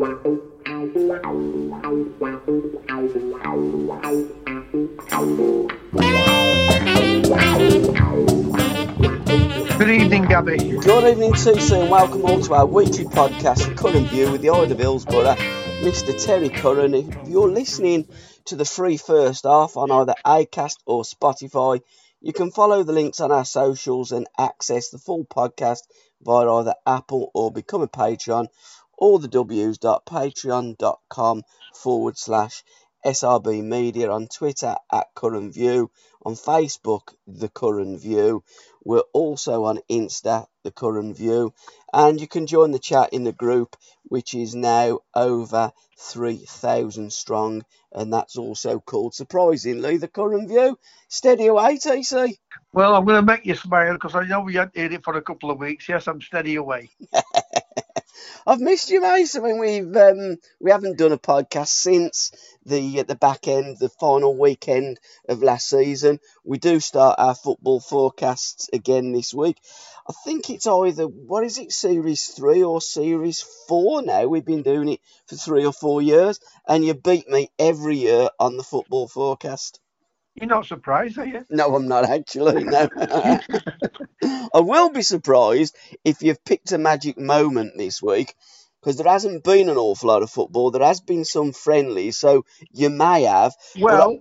Good evening, Gabby. Good evening, TC, and welcome all to our weekly podcast, Curran View, with the Ide of Hillsborough, Mr. Terry Curran. If you're listening to the free first half on either Acast or Spotify, you can follow the links on our socials and access the full podcast via either Apple or become a Patreon or the w's.patreon.com forward slash SRB Media on Twitter at Curran View, on Facebook, The Curran View. We're also on Insta, The Curran View, and you can join the chat in the group, which is now over 3,000 strong, and that's also called, surprisingly, The Curran View. Steady away, TC. Well, I'm going to make you smile because I know we hadn't heard it for a couple of weeks. Yes, I'm steady away. I've missed you, mate. I mean, we've um, we haven't done a podcast since the at the back end, the final weekend of last season. We do start our football forecasts again this week. I think it's either what is it, series three or series four now. We've been doing it for three or four years, and you beat me every year on the football forecast. You're not surprised, are you? No, I'm not actually. No. I will be surprised if you've picked a magic moment this week because there hasn't been an awful lot of football. There has been some friendlies, so you may have. Well,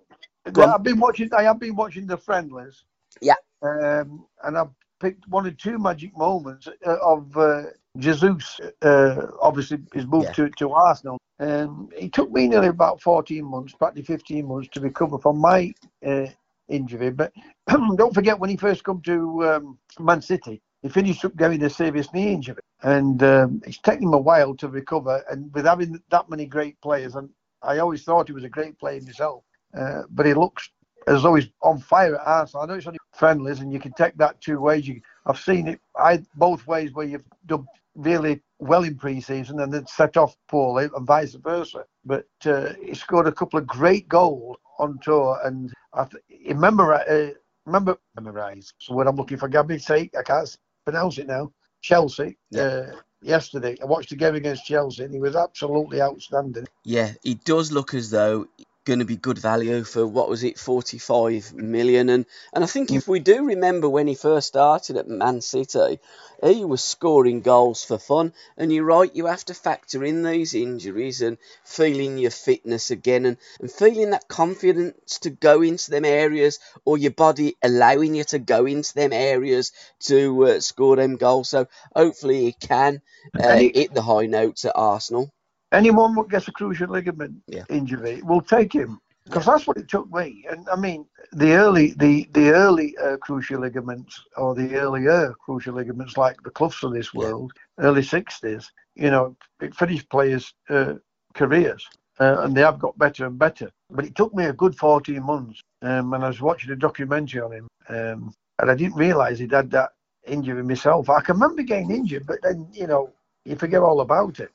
Go. I've been watching. I have been watching the friendlies. Yeah. Um, and I've picked one or two magic moments uh, of uh, Jesus. Uh, obviously, his moved Yeah. to, to Arsenal. Um, it took me nearly about 14 months, practically 15 months, to recover from my uh, injury. But don't forget when he first come to um, Man City, he finished up getting a serious knee injury, and um, it's taken him a while to recover. And with having that many great players, and I always thought he was a great player myself, uh, but he looks as always on fire at Arsenal. I know it's only friendlies, and you can take that two ways. You, I've seen it I both ways where you've done really well in pre-season and then set off poorly, and vice versa. But uh, he scored a couple of great goals on tour, and I th- he memori- uh, remember memorised. So when I'm looking for Gabby's sake, I can't pronounce it now. Chelsea. Uh, yesterday, I watched the game against Chelsea, and he was absolutely outstanding. Yeah, it does look as though going to be good value for what was it, 45 million. And, and I think if we do remember when he first started at Man City, he was scoring goals for fun. And you're right, you have to factor in these injuries and feeling your fitness again and, and feeling that confidence to go into them areas or your body allowing you to go into them areas to uh, score them goals. So hopefully he can uh, hit the high notes at Arsenal. Anyone that gets a cruciate ligament Yeah. injury will take him because that's what it took me. And I mean, the early the the early uh, cruciate ligaments or the earlier cruciate ligaments, like the Cloughs of this Yeah. world, early sixties, you know, it finished players' uh, careers. Uh, and they have got better and better. But it took me a good 14 months. Um, and I was watching a documentary on him. Um, and I didn't realise he'd had that injury myself. I can remember getting injured, but then, you know, you forget all about it.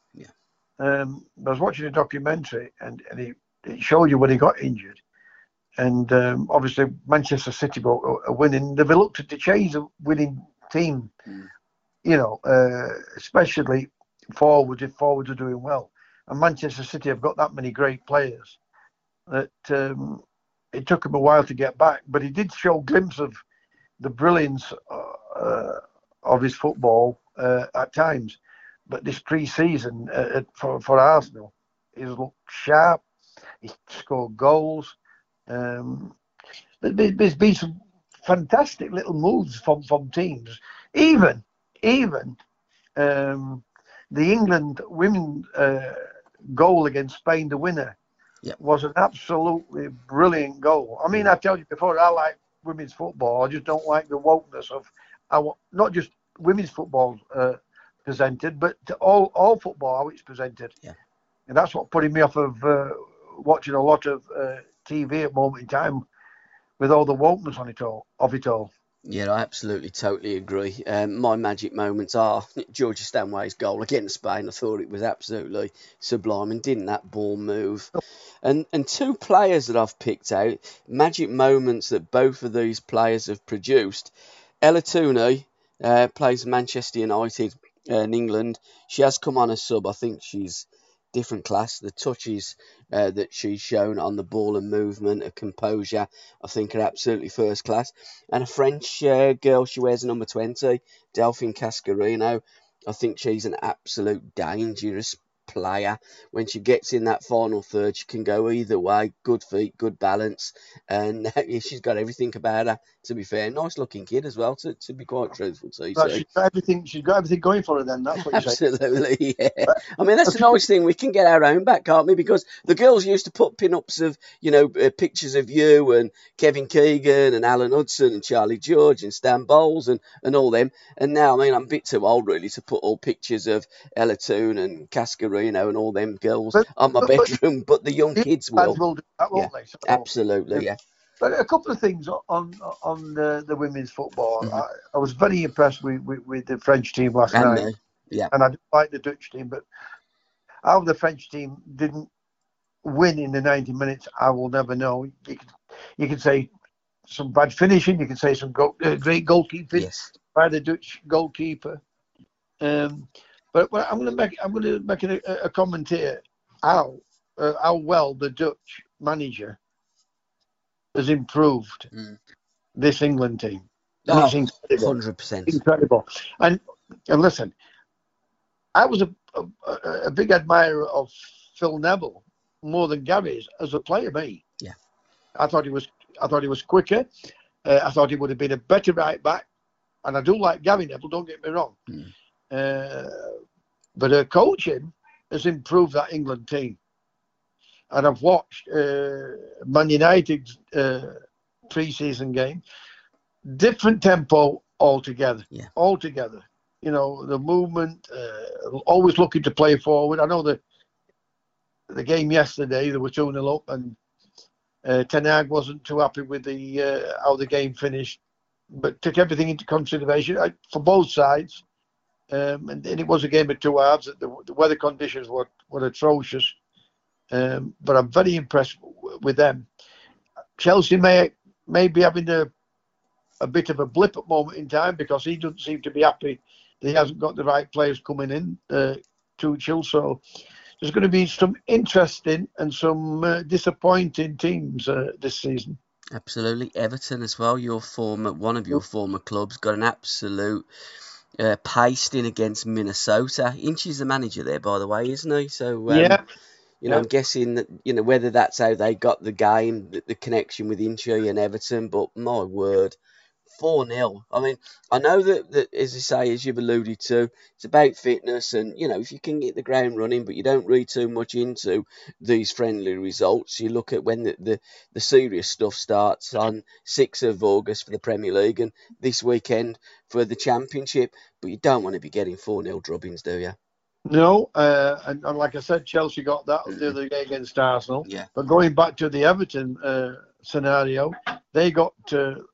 Um, I was watching a documentary and, and it, it showed you when he got injured. And um, obviously, Manchester City were, are winning. They've reluctant to change a winning team, Mm. you know, uh, especially forwards if forwards are doing well. And Manchester City have got that many great players that um, it took him a while to get back. But he did show a glimpse of the brilliance uh, of his football uh, at times. But this pre-season uh, for for Arsenal, he's looked sharp. He's scored goals. Um, there- there's been some fantastic little moves from from teams. Even even um, the England women uh, goal against Spain, the winner, was an absolutely brilliant goal. I mean, I tell you before, I like women's football. I just don't like the wokeness of our not just women's football uh, presented, but all all football how it's presented. Yeah. And that's what putting me off of uh, watching a lot of uh, TV at moment in time with all the wokeness on it all of it all. Yeah, I absolutely, totally agree. Um, my magic moments are Georgia Stanway's goal against Spain. I thought it was absolutely sublime, and didn't that ball move? And and two players that I've picked out, magic moments that both of these players have produced. Ella Toone uh, plays Manchester United in England. She has come on a sub. I think she's different class. The touches uh, that she's shown on the ball and movement, a composure, I think are absolutely first class. And a French uh, girl, she wears number 20, Delphine Cascarino. I think she's an absolute dangerous player. When she gets in that final third, she can go either way. Good feet, good balance, and she's got everything about her. To be fair, nice looking kid as well. To, to be quite truthful to you, she's got everything. She's got everything going for her. Then that's what absolutely. Yeah. I mean, that's the nice thing. We can get our own back, can't we? Because the girls used to put pin-ups of you know uh, pictures of you and Kevin Keegan and Alan Hudson and Charlie George and Stan Bowles and and all them. And now, I mean, I'm a bit too old really to put all pictures of Ella Toone and Cascar Reno and all them girls but, on my but, bedroom, but, but, the young kids will. will that, yeah, so, absolutely, yeah. But a couple of things on on the, the women's football. Mm-hmm. I, I, was very impressed with, with, with, the French team last and night. yeah. And I like the Dutch team, but how the French team didn't win in the 90 minutes, I will never know. You can, you can say some bad finishing, you can say some go, uh, great goalkeeping yes. by the Dutch goalkeeper. Um, but, I'm going to make I'm going to make a, a comment here. How uh, how well the Dutch manager has improved mm. this England team. Oh, incredible. 100%. Incredible. And and listen, I was a, a, a big admirer of Phil Neville more than Gary's as a player. Me, yeah, I thought he was. I thought he was quicker. Uh, I thought he would have been a better right back. And I do like Gary Neville. Don't get me wrong. Mm. Uh, but her coaching has improved that England team. And I've watched uh, Man United's uh, pre-season game, different tempo altogether. Yeah. Altogether. You know, the movement, uh, always looking to play forward. I know the the game yesterday, they were 2 0 up, and uh, Ten Hag wasn't too happy with the uh, how the game finished, but took everything into consideration I, for both sides. Um, and, and, it was a game of two halves. The, the weather conditions were, were atrocious. Um, but I'm very impressed with them. Chelsea may may be having a a bit of a blip at the moment in time because he doesn't seem to be happy that he hasn't got the right players coming in uh, to chill. So there's going to be some interesting and some uh, disappointing teams uh, this season. Absolutely, Everton as well. Your former, one of your former clubs, got an absolute uh, pasting against Minnesota. Inch's the manager there, by the way, isn't he? So um, yeah. You know, yeah. I'm guessing that you know whether that's how they got the game, the, the connection with Inchy and Everton. But my word, 4 0. I mean, I know that, that, as I say, as you've alluded to, it's about fitness. And, you know, if you can get the ground running, but you don't read too much into these friendly results, you look at when the, the, the serious stuff starts on 6th of August for the Premier League and this weekend for the Championship. But you don't want to be getting 4 0 drubbings, do you? No, uh, and, and, like I said, Chelsea got that the other day against Arsenal. Yeah. But going back to the Everton uh, scenario, they got to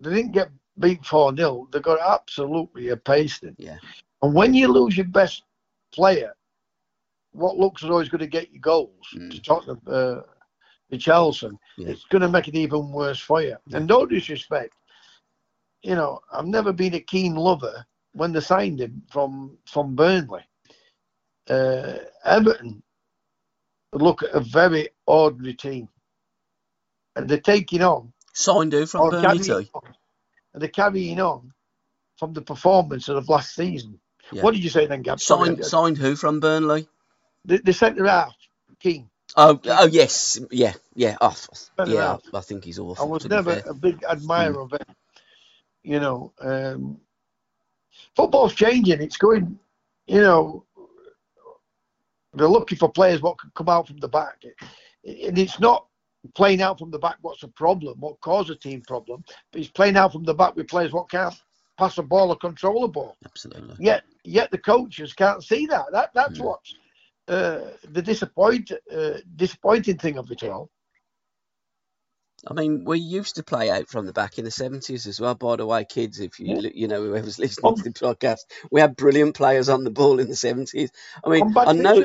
they didn't get beat 4 0. They got absolutely a pasting. Yeah. And when you lose your best player, what looks as though going to get you goals mm. to Tottenham, uh, to Chelsea, yeah. it's going to make it even worse for you. Yeah. And no disrespect, you know, I've never been a keen lover when they signed him from from Burnley. Uh, Everton look at a very ordinary team, and they're taking on Signed who from Burnley too? And they're carrying on from the performance of last season. Yeah. What did you say then, Gab? Signed, signed who from Burnley? The, the centre half, King. Oh, oh yes, yeah, yeah, oh, yeah. I think he's awful. I was never a big admirer mm. of it. You know, um, football's changing. It's going. You know, they're looking for players what can come out from the back, and it's not playing out from the back what's the problem, what caused a team problem. But he's playing out from the back with players what can't pass a ball or control a ball. Absolutely. Yet, yet the coaches can't see that. That that's Mm. what's uh, the disappoint uh, disappointing thing of it all. I mean, we used to play out from the back in the seventies as well. By the way, kids, if you Yeah. you know whoever's listening to the podcast, we had brilliant players on the ball in the seventies. I mean, I know.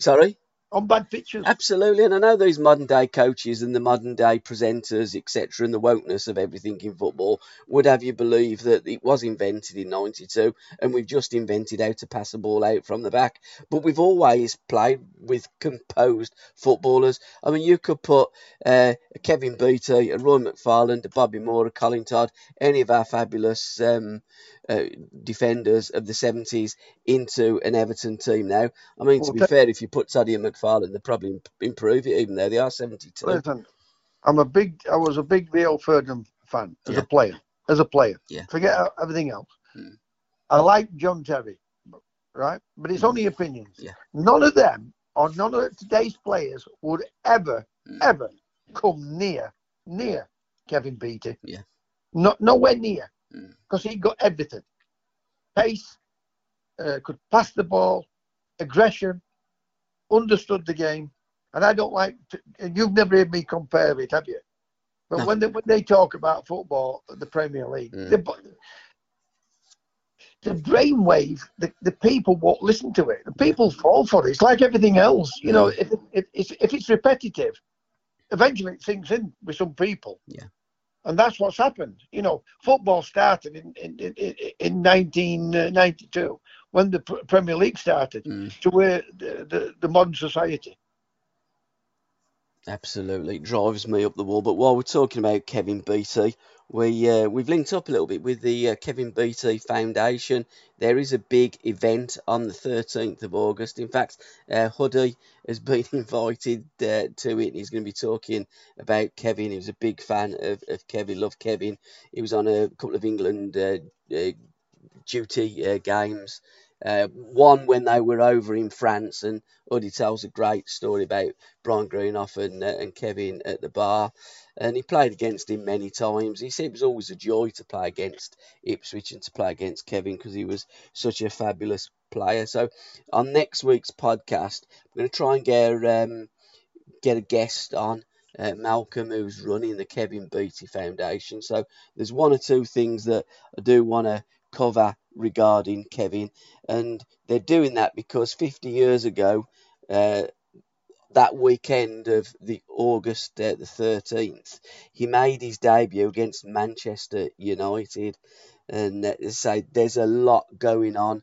Sorry. On bad pitches. Absolutely, and I know these modern day coaches and the modern day presenters, etc., and the wokeness of everything in football would have you believe that it was invented in '92, and we've just invented how to pass a ball out from the back. But we've always played with composed footballers. I mean, you could put uh, Kevin Beattie, a Roy McFarland, a Bobby Moore, a Colin Todd, any of our fabulous um, uh, defenders of the '70s into an Everton team now. I mean, to be that- fair, if you put Toddy and McFarland, they'll probably improve it, even though they are 72. Listen, I'm a big. I was a big Rio Ferdinand fan as Yeah. a player. As a player, Yeah. Forget everything else. Hmm. I like John Terry, right? But it's only opinions. Yeah. None of them or none of today's players would ever, Hmm. ever come near, near Kevin Beattie. Yeah. Not nowhere near, Hmm. because he got everything: pace, uh, could pass the ball, aggression, understood the game. And I don't like. To, and you've never heard me compare it, have you? But when they when they talk about football, the Premier League, Mm. the, the brainwave, the, the people won't listen to it. The people fall for it. It's like everything else. You know, if, if, if, if it's repetitive, eventually it sinks in with some people. Yeah. And that's what's happened. You know, football started in, in, in, in 1992 when the Premier League started Mm, to where the, the, the modern society. Absolutely, drives me up the wall. But while we're talking about Kevin Beattie, we uh, we've linked up a little bit with the uh, Kevin Beattie Foundation. There is a big event on the 13th of August. In fact, uh, Huddy has been invited uh, to it. He's going to be talking about Kevin. He was a big fan of, of Kevin, loved Kevin. He was on a couple of England uh, uh, duty uh, games. Uh, one when they were over in France, and Huddy tells a great story about Brian Greenhoff and, uh, and Kevin at the bar. And he played against him many times. He said it was always a joy to play against Ipswich and to play against Kevin because he was such a fabulous player. So, on next week's podcast, we're going to try and get um, get a guest on. Uh, Malcolm, who's running the Kevin Beattie Foundation. So there's one or two things that I do want to cover regarding Kevin, and they're doing that because 50 years ago, uh, that weekend of the August uh, the 13th, he made his debut against Manchester United, and uh, say there's a lot going on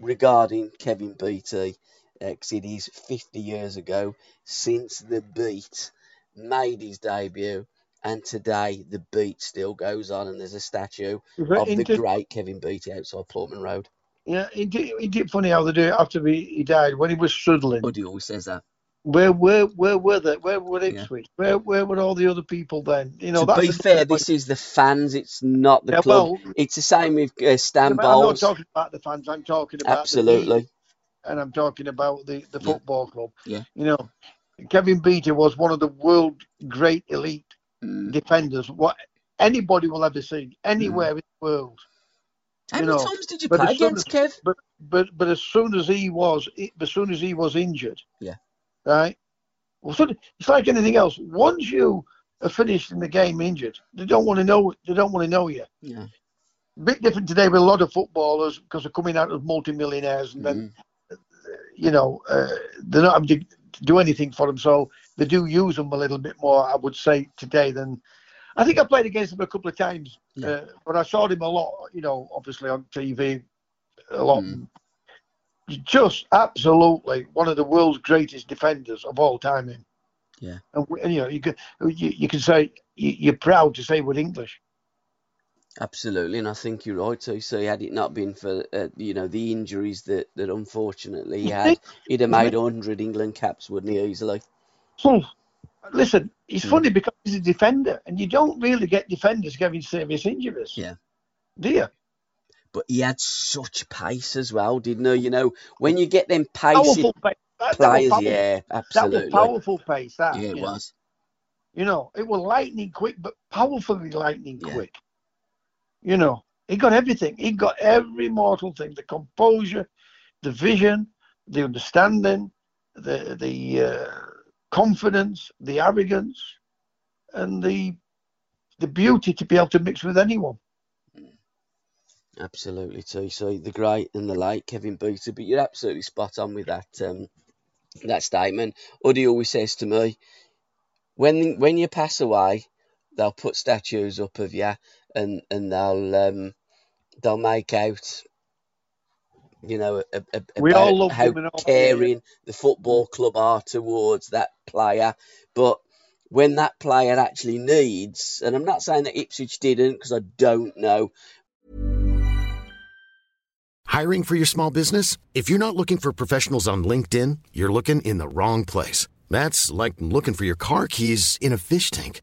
regarding Kevin Beattie, because it is 50 years ago since the beat made his debut. And today the beat still goes on, and there's a statue of the great Kevin Beattie outside Portman Road. yeah, it did, it funny how they do it after he, he died when he was struggling. Buddy always says that. Where where where were they? Where were Yeah. Ipswich? Where where were all the other people then? You know, to be fair, this is the fans. It's not the Yeah, club. well, it's the same with uh, Stan I'm not talking about the fans. I'm talking about the Absolutely. and I'm talking about the the Yeah. football club. Yeah. You know, Kevin Beattie was one of the world great elite Mm. defenders. What anybody will ever see anywhere in the world. How many know, times did you but play as soon against Kev? But but but as soon as he was as soon as he was injured, Yeah. right. Well, so it's like anything else. Once you are finished in the game injured, they don't want to know. They don't want to know you. Yeah. A bit different today with a lot of footballers because they're coming out as multimillionaires and then Mm. you know uh, they're not having to do anything for them, so they do use them a little bit more. I would say today than I think I played against him a couple of times, Yeah. uh, but I saw him a lot. You know, obviously on TV a lot. Mm. Just absolutely one of the world's greatest defenders of all time. Him. Yeah. And, and, you know, you can you, you can say you, you're proud to say we're English. Absolutely, and I think you're right too. So had it not been for uh, you know the injuries that that unfortunately he had, he'd have made hundred England caps, wouldn't he? Easily. Listen, it's Hmm. funny because he's a defender, and you don't really get defenders getting serious injuries. Yeah. Do you? But he had such pace as well, didn't he? You know, when you get them pacey Powerful pace. That, that players, powerful. yeah, That absolutely. was powerful pace. That. Yeah, it you know. was. You know, it was lightning quick, but powerfully lightning Yeah. quick. You know, He got everything. He got every mortal thing: the composure, the vision, the understanding, the the uh, confidence, the arrogance, and the the beauty to be able to mix with anyone. Absolutely, TC, the great and the late Kevin Beattie. But you're absolutely spot on with that um, that statement. Uddy always says to me, when when you pass away, they'll put statues up of you, and and they'll um, they'll make out, you know, a, a, We all love how him all, caring the football club are towards that player. But when that player actually needs, and I'm not saying that Ipswich didn't because I don't know, Hiring for your small business? If you're not looking for professionals on LinkedIn, you're looking in the wrong place. That's like looking for your car keys in a fish tank.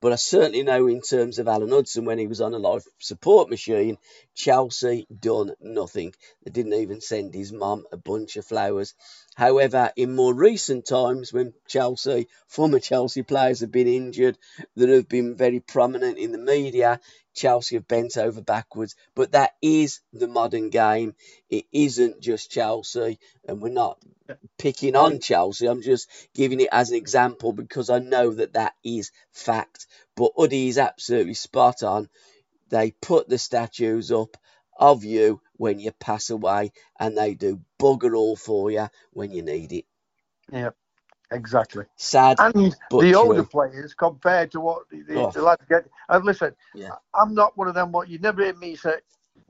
But I certainly know in terms of Alan Hudson when he was on a life support machine, Chelsea done nothing. They didn't even send his mum a bunch of flowers. However, in more recent times, when Chelsea, former Chelsea players have been injured that have been very prominent in the media, Chelsea have bent over backwards. But that is the modern game. It isn't just Chelsea, and we're not picking on Chelsea. I'm just giving it as an example because I know that that is fact. But Uddy is absolutely spot on. They put the statues up of you when you pass away, and they do bugger all for you when you need it. Yeah, exactly. Sad, And the true. older players compared to what the, the, Oh. the lads get. And listen, Yeah. I'm not one of them. What you never hear me say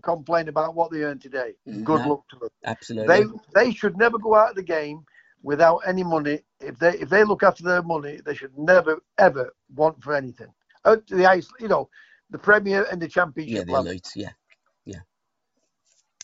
complain about what they earn today. Mm, Good no. luck to them. Absolutely. They they should never go out of the game without any money. If they if they look after their money, they should never ever want for anything. Out to the ice, you know, the Premier and the Championship. yeah, the level. elite. Yeah, yeah.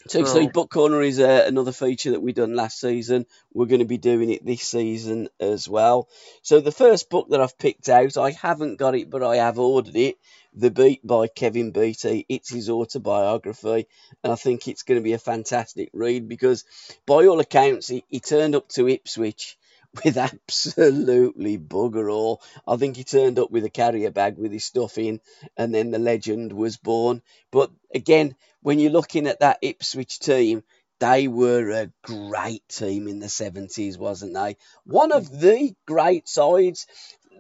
So, So- so Book Corner is uh, another feature that we done last season. We're going to be doing it this season as well. So the first book that I've picked out, I haven't got it, but I have ordered it. The Beat by Kevin Beattie. It's his autobiography, and I think it's going to be a fantastic read because, by all accounts, he, he turned up to Ipswich with absolutely bugger all. I think he turned up with a carrier bag with his stuff in, and then the legend was born. But again, when you're looking at that Ipswich team, they were a great team in the 70s, wasn't they? One of mm. the great sides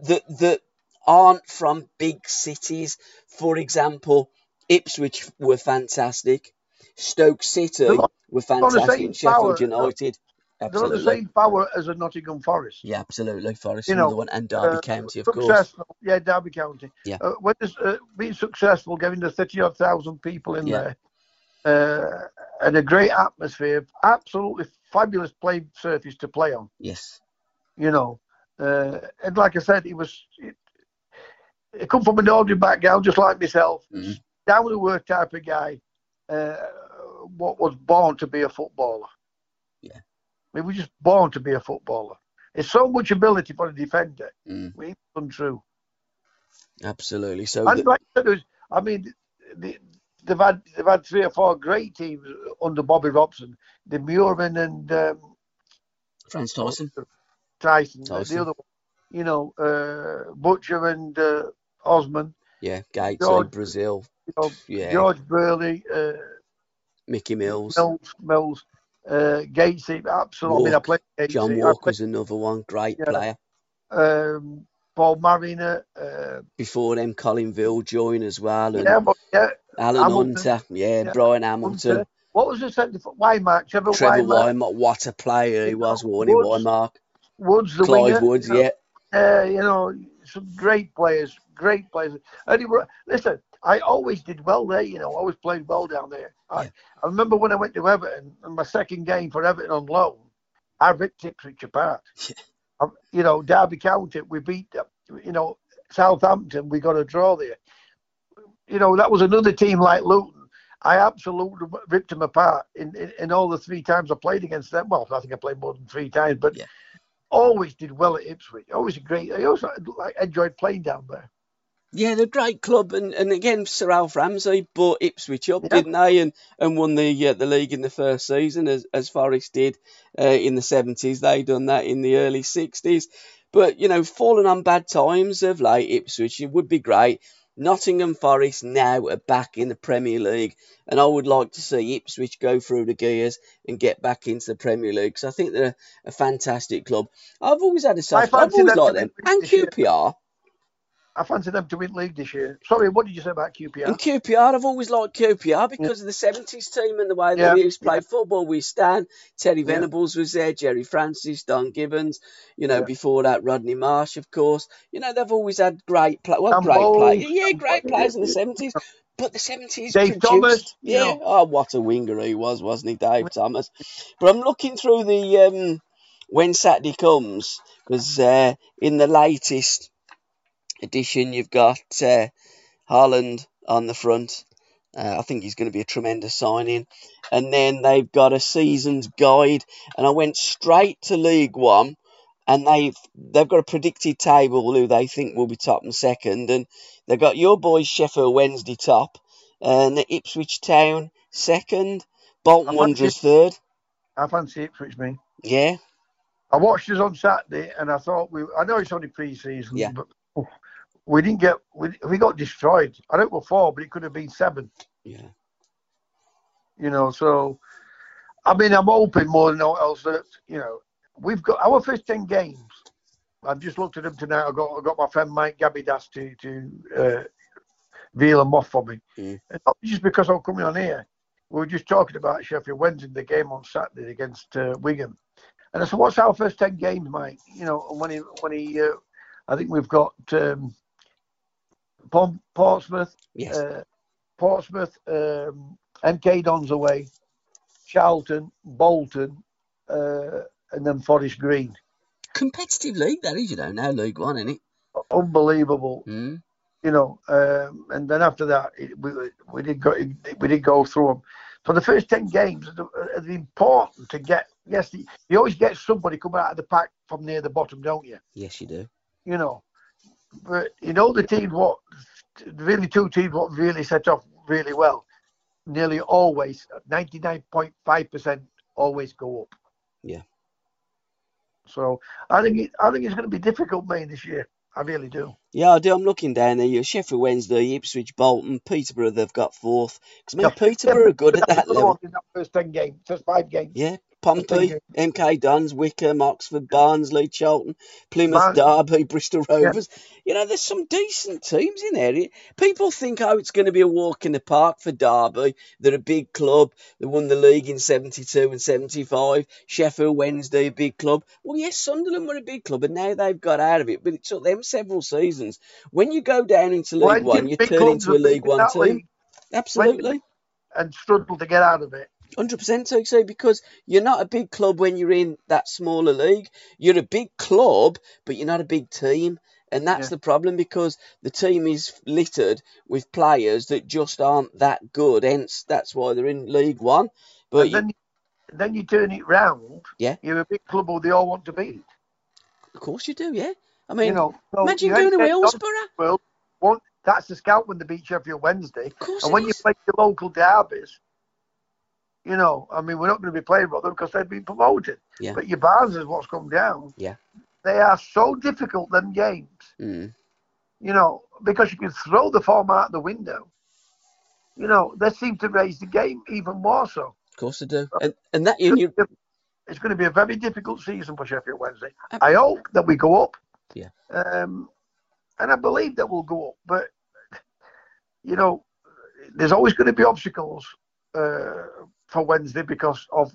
that that aren't from big cities. For example, Ipswich were fantastic. Stoke City They're were fantastic. Sheffield power, United. They're on the same power as a Nottingham Forest. Yeah, absolutely. Forest, You know, another one, and Derby uh, County, of course. yeah, Derby County. Yeah. Uh, when uh, being successful, getting the thirty odd thousand people in Yeah. there, uh, and a great atmosphere, absolutely fabulous playing surface to play on. Yes. You know, uh, and like I said, it was. It, he come from an ordinary background, just like myself, Mhm. down to work type of guy. Uh, what was born to be a footballer. Yeah. He was just born to be a footballer. It's so much ability for a defender. Mm, It's untrue. absolutely. So, And the, like I said, I mean, the, they've had they've had three or four great teams under Bobby Robson, the Muirman and um, Frans Thijssen. Tyson, Tyson. the other one, you know, uh, Butcher and uh, Osman, Yeah, Gatesy, George- Brazil. you know, Yeah, George Burley, uh, Mickey Mills. Mills, Mills, uh, Gatesy, absolutely. Mean, I played Gatesy. John Walker's another one. Great Yeah. player. played, um, Paul Mariner. Uh, Before them, Colin Viljoen as well. And yeah, but yeah, Alan Hamilton. Hunter. Yeah, Yeah. Brian Hamilton. Hunter. What was the centre for Whymark? Trevor, Trevor. What a player he was, Warnie Woods. Whymark. Woods, the Clive winger. Woods, you know, yeah. Uh, you know, some great players, great players. He, were- listen, I always did well there. You know, I always played well down there. I, Yeah. I remember when I went to Everton, and my second game for Everton on loan, I ripped Ipswich apart. Um, you know, Derby County, we beat. them. You know, Southampton, we got a draw there. You know, that was another team like Luton. I absolutely ripped them apart in, in, in all the three times I played against them. Well, I think I played more than three times, but Yeah. always did well at Ipswich. Always a great. I also like, enjoyed playing down there. Yeah, they're a great club, and, and again, Sir Alf Ramsey brought Ipswich up, Yeah. didn't they? And and won the uh, the league in the first season, as as Forest did uh, in the seventies. They done that in the early sixties. But you know, fallen on bad times of late, Ipswich it would be great. Nottingham Forest now are back in the Premier League, and I would like to see Ipswich go through the gears and get back into the Premier League because I think they're a, a fantastic club. I've always had a soft. I've always them liked them, and. QPR. I fancy them to win league this year. Sorry, what did you say about QPR? And QPR, I've always liked QPR because of the 70s team and the way Yeah, they used to play yeah. football with Stan. Terry Yeah. Venables was there, Gerry Francis, Don Givens. You know, Yeah. before that, Rodney Marsh, of course. You know, they've always had great play. Well, great players. Yeah, great players in the 70s. But the 70s Dave produced, Thomas, you yeah. know. Oh, what a winger he was, wasn't he, Dave Thomas? But I'm looking through the um, when Saturday comes because uh, in the latest edition you've got uh, Haaland on the front. Uh, I think he's going to be a tremendous signing. And then they've got a season's guide, and I went straight to League One, and they've they've got a predicted table who they think will be top and second, and they've got your boys Sheffield Wednesday top, and the Ipswich Town second, Bolton Wanderers third. I fancy Ipswich, me. Yeah, I watched us on Saturday, and I thought we. I know it's only pre-season, Yeah. but we didn't get. We, we got destroyed. I don't know four, but it could have been seven. yeah. You know, so I mean, I'm hoping more than else that you know we've got our first ten games. I've just looked at them tonight. I got I got my friend Mike Gabidas to to uh, reel them off for me. Mm. Not just because I'm coming on here. We were just talking about Sheffield Wednesday, the game on Saturday against uh, Wigan, and I said, "What's our first ten games, Mike?" You know, when he when he, uh, I think we've got um, Portsmouth, Yes. uh, Portsmouth, um, MK Dons away, Charlton, Bolton, uh, and then Forest Green. Competitive league, that is, you know, now League One, isn't it? Unbelievable, Mm. you know. Um, and then after that, it, we we did go we did go through them. So the first ten games are important to get. Yes, you always get somebody coming out of the pack from near the bottom, don't you? Yes, you do. you know. But you know the teams what really two teams what really set off really well. Nearly always, ninety nine point five percent always go up. Yeah. So I think it, I think it's going to be difficult, Maine, this year. I really do. Yeah, I do. I'm looking down there. You're Sheffield Wednesday, Ipswich, Bolton, Peterborough. They've got fourth. Because I mean, Peterborough are good at that level. in that first ten games, first five games. Yeah, Pompey, MK Dons, Wycombe, Oxford, Barnsley, Charlton, Plymouth, Barn- Derby, Bristol Rovers. You know, there's some decent teams in there. People think, oh, it's going to be a walk in the park for Derby. They're a big club. They won the league in 72 and 75. Sheffield Wednesday, a big club. Well, yes, Sunderland were a big club, and now they've got out of it. But it took them several seasons. When you go down into League One, you turn into a League One that team. league Absolutely. and struggle to get out of it. Hundred percent, TC, because you're not a big club when you're in that smaller league. You're a big club, but you're not a big team, and that's Yeah. the problem because the team is littered with players that just aren't that good. Hence, that's why they're in League One. But and you, then, then you turn it round. Yeah. You're a big club or they all want to beat. of course, you do, yeah. I mean, you know, so imagine going to Hillsborough. Well, one, that's the scout when they beat Sheffield Wednesday. Of course, And when you play the local derbies, you know, I mean, we're not going to be playing with them because they've been promoted. Yeah. But your bars is what's come down. Yeah. They are so difficult, them games, Mm. you know, because you can throw the form out the window. You know, they seem to raise the game even more so. Of course, they do. And and that you, It's going to be a very difficult season for Sheffield Wednesday. Ab- I hope that we go up. Yeah. Um, and I believe that we'll go up. But, you know, there's always going to be obstacles uh, for Wednesday because of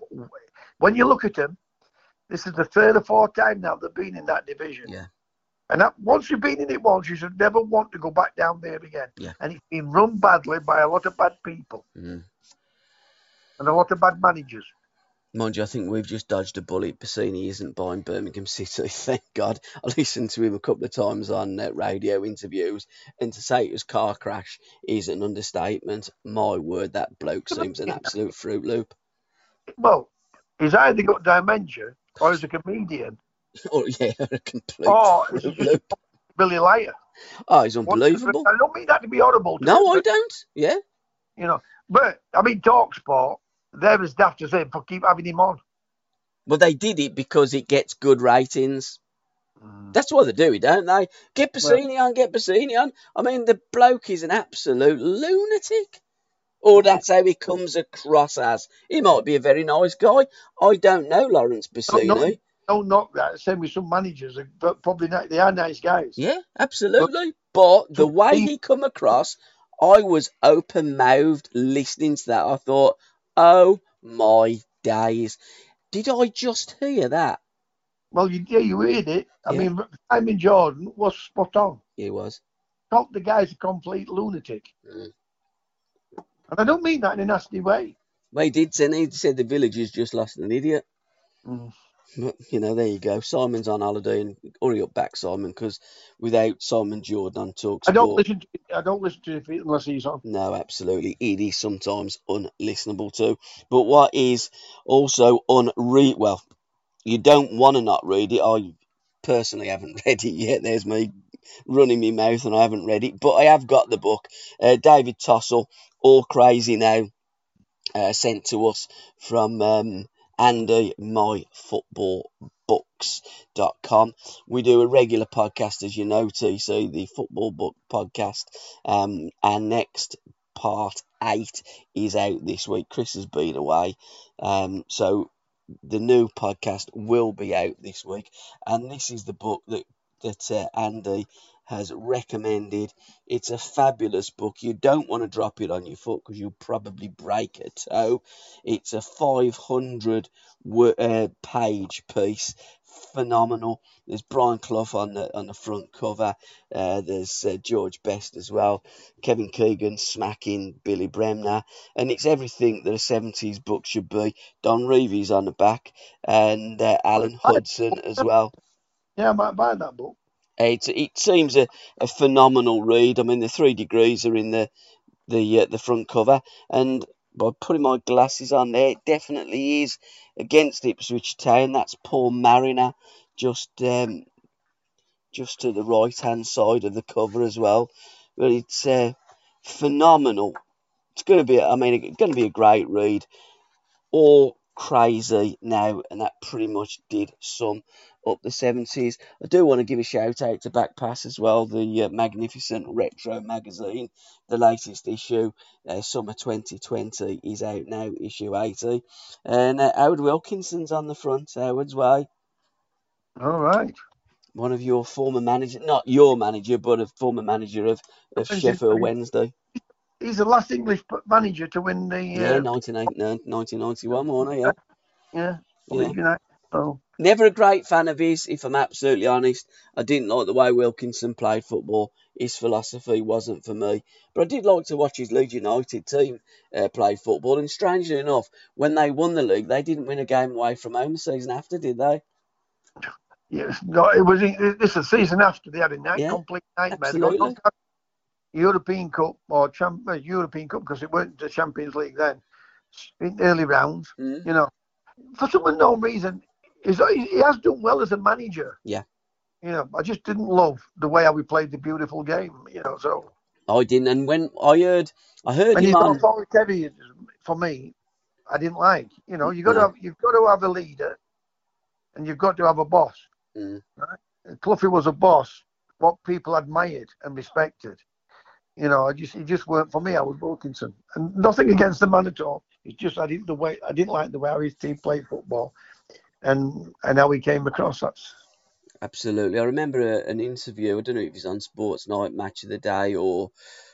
when you look at them, This is the third or fourth time now they've been in that division. Yeah. And that, once you've been in it once, you should never want to go back down there again. Yeah. And it's been run badly by a lot of bad people Mm. and a lot of bad managers. Mind you, I think we've just dodged a bullet. Bassini isn't buying Birmingham City, thank God. I listened to him a couple of times on uh, radio interviews, and to say it was car crash is an understatement. My word, that bloke seems an absolute fruit loop. Well, he's either got dementia or he's a comedian Oh yeah, a complete or fruit loop. Billy Liar. Oh, he's unbelievable. I don't mean that to be horrible. No, I don't. Yeah. You know, but I mean, Talksport, they're as daft as him for keep having him on. Well, they did it because it gets good ratings. Mm. That's why they do don't they? Get Bassini on, get Bassini on. I mean, the bloke is an absolute lunatic. Or that's how he comes across as. He might be a very nice guy. I don't know Laurence Bassini. No, no, don't knock that. Same with some managers, uh, but probably not, they are nice guys. Yeah, absolutely. But the way he come across, I was open mouthed listening to that. I thought, oh my days. Did I just hear that? Well, you, yeah, you heard it. I Yeah. mean, Simon Jordan was spot on. He was. Thought the guy's a complete lunatic. Mm. And I don't mean that in a nasty way. Well, he did say, he said the villagers just lost an idiot. Mm. But, you know, there you go. Simon's on holiday, and hurry up back, Simon, because without Simon Jordan on Talk I don't Sport- listen to I don't listen to it unless he's on. No, absolutely. It is sometimes unlistenable too. But what is also unread, well, you don't want to not read it. I personally haven't read it yet. There's me running my mouth and I haven't read it. But I have got the book. Uh, David Tossell, All Crazy Now, uh, sent to us from um, Andy, My Football books.com. We do a regular podcast, as you know, TC, the football book podcast. Um, our next part eight is out this week. Chris has been away. Um, so the new podcast will be out this week. And this is the book that, that uh, Andy has recommended. It's a fabulous book. You don't want to drop it on your foot because you'll probably break a toe. It's a 500 wo- uh, page piece. Phenomenal. There's Brian Clough on the on the front cover. Uh, there's uh, George Best as well. Kevin Keegan smacking Billy Bremner, and it's everything that a 70s book should be. Don Revie on the back, and uh, Alan Hudson as well. Yeah, I might buy that book. It it seems a, a phenomenal read. I mean, the three degrees are in the the uh, the front cover, and by putting my glasses on there, it definitely is against Ipswich Town. That's Paul Mariner, just um, just to the right hand side of the cover as well. But it's uh, phenomenal. It's going to be, I mean, it's going to be a great read. All crazy now, and that pretty much did sum up the 70s. I do want to give a shout out to Backpass as well, the uh, magnificent retro magazine, the latest issue, uh, summer 2020 is out now, issue 80. And uh, Howard Wilkinson's on the front, Howard's way. All right. One of your former manager, not your manager, but a former manager of, of Sheffield Wednesday. He's the last English manager to win the. Yeah, Uh, 1989 1991, wasn't he? Yeah. yeah. Yeah. United. Oh, Never a great fan of his, if I'm absolutely honest. I didn't like the way Wilkinson played football. His philosophy wasn't for me. But I did like to watch his Leeds United team uh, play football. And strangely enough, when they won the league, they didn't win a game away from home the season after, did they? yes. No, it was. This is the season after they had a night Yeah, complete nightmare. They got knocked out European Cup or champ, uh, European Cup because it weren't the Champions League then. In early rounds, Mm. you know, for some unknown reason, he's, he has done well as a manager. Yeah. You know, I just didn't love the way how we played the beautiful game. You know, so I didn't. And when I heard, I heard and him he's on. authoritarian for me. I didn't like. You know, you got to No. have you've got to have a leader, and you've got to have a boss. Mm. And Cloughie was a boss, what people admired and respected. You know, I just he just weren't for me. I was Wilkinson, and nothing against the man at all. It's just I didn't the way I didn't like the way his team played football, and and how he came across. Absolutely. I remember a, an interview. I don't know if it was on Sports Night, Match of the Day, or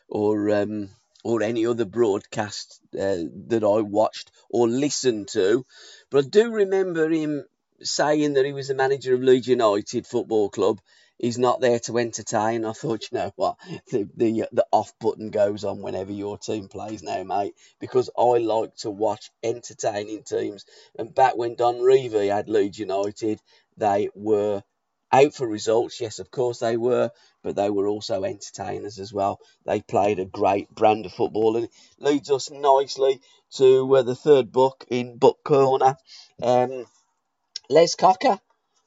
or um, or any other broadcast uh, that I watched or listened to. But I do remember him saying that he was the manager of Leeds United Football Club. He's not there to entertain. I thought, you know what, the, the the off button goes on whenever your team plays now, mate, because I like to watch entertaining teams. And back when Don Revie had Leeds United, they were out for results. Yes, of course they were, but they were also entertainers as well. They played a great brand of football, and it leads us nicely to uh, the third book in Book Corner. Um, Les Cocker,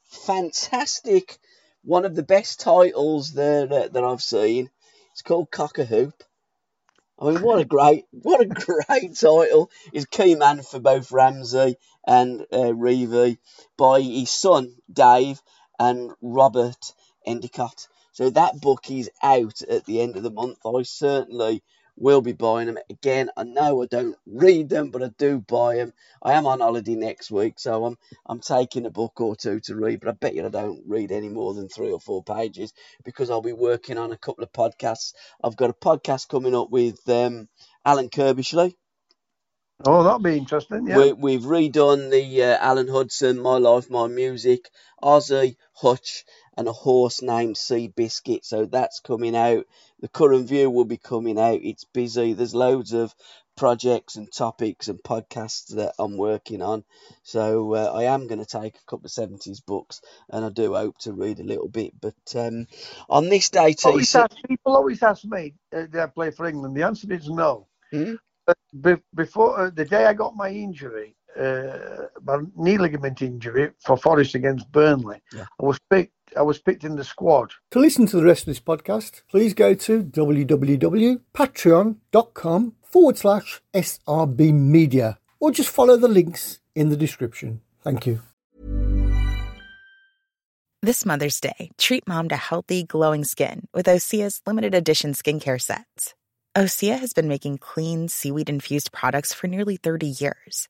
fantastic, one of the best titles that uh, that I've seen. It's called Cocker Hoop. I mean, what a great, what a great title! Is key man for both Ramsey and uh, Revie by his son Dave and Robert Endicott. So that book is out at the end of the month. I certainly will be buying them. Again, I know I don't read them, but I do buy them. I am on holiday next week, so I'm I'm taking a book or two to read, but I bet you I don't read any more than three or four pages because I'll be working on a couple of podcasts. I've got a podcast coming up with um, Alan Curbishley. Oh, that'll be interesting. Yeah. We, have redone the uh, Alan Hudson, My Life, My Music, Ozzy, Hutch, and a horse named Seabiscuit. So that's coming out. The Curran View will be coming out. It's busy. There's loads of projects and topics and podcasts that I'm working on. So uh, I am going to take a couple of 70s books and I do hope to read a little bit. But um, on this day, always ask, people always ask me, uh, did I play for England? The answer is no. Hmm? before uh, the day I got my injury, uh, my knee ligament injury for Forest against Burnley, yeah. I was picked. I was picked in the squad. To listen to the rest of this podcast, please go to www.patreon.com forward slash SRB Media or just follow the links in the description. Thank you. This Mother's Day, treat mom to healthy, glowing skin with Osea's limited edition skincare sets. Osea has been making clean, seaweed infused products for nearly 30 years.